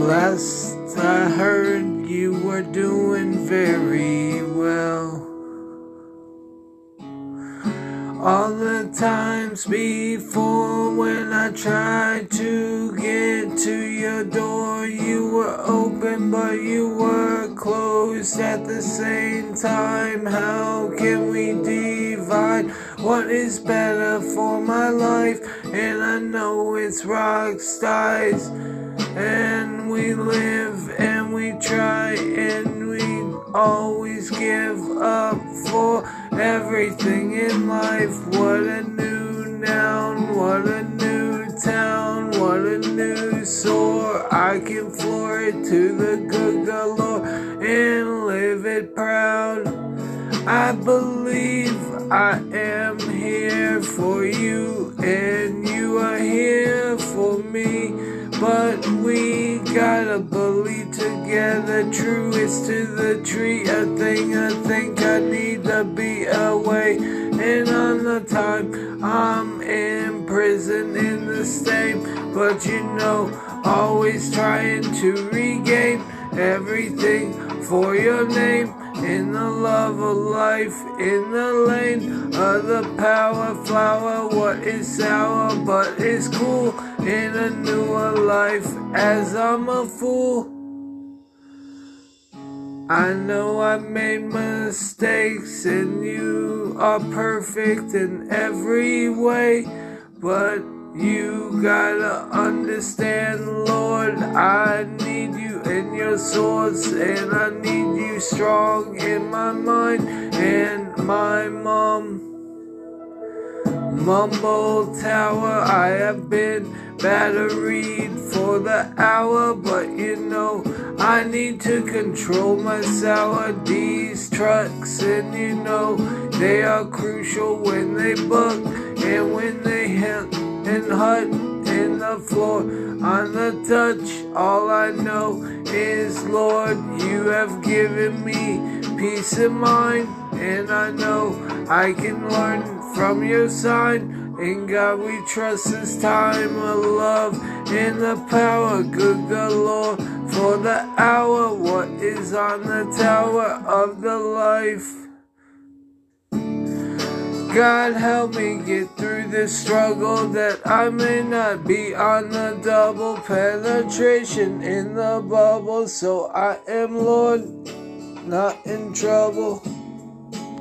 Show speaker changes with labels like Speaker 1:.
Speaker 1: Last I heard, you were doing very well. All the times before when I tried to get to your door, you were open but you were closed at the same time. How can we divide what is better for my life? And I know it's rock stars and we live and we try and we always give up for everything in life. What a new noun, what a new town, what a new soar. I can floor it to the good galore and live it proud. I believe I am here for you and you are here for me. But we gotta believe together. True is to the tree. A thing I think I need to be away. And on the time I'm in prison in the state. But you know, always trying to regain everything for your name. In the love of life, in the lane of the power flower, what is sour but is cool in a newer life as I'm a fool. I know I made mistakes and you are perfect in every way, but you gotta understand, Lord, I need you in your swords and I need you strong in my mind and my mom. Mumble Tower, I have been batteried for the hour, but you know I need to control my sour These trucks, and you know they are crucial when they buck and when they hit and hut in the floor on the touch. All I know is, Lord, you have given me peace of mind, and I know I can learn from your side. In God we trust this time of love in the power, good God Lord, for the hour. What is on the tower of the life? God help me get through this struggle that I may not be on the double penetration in the bubble. So I am Lord, not in trouble.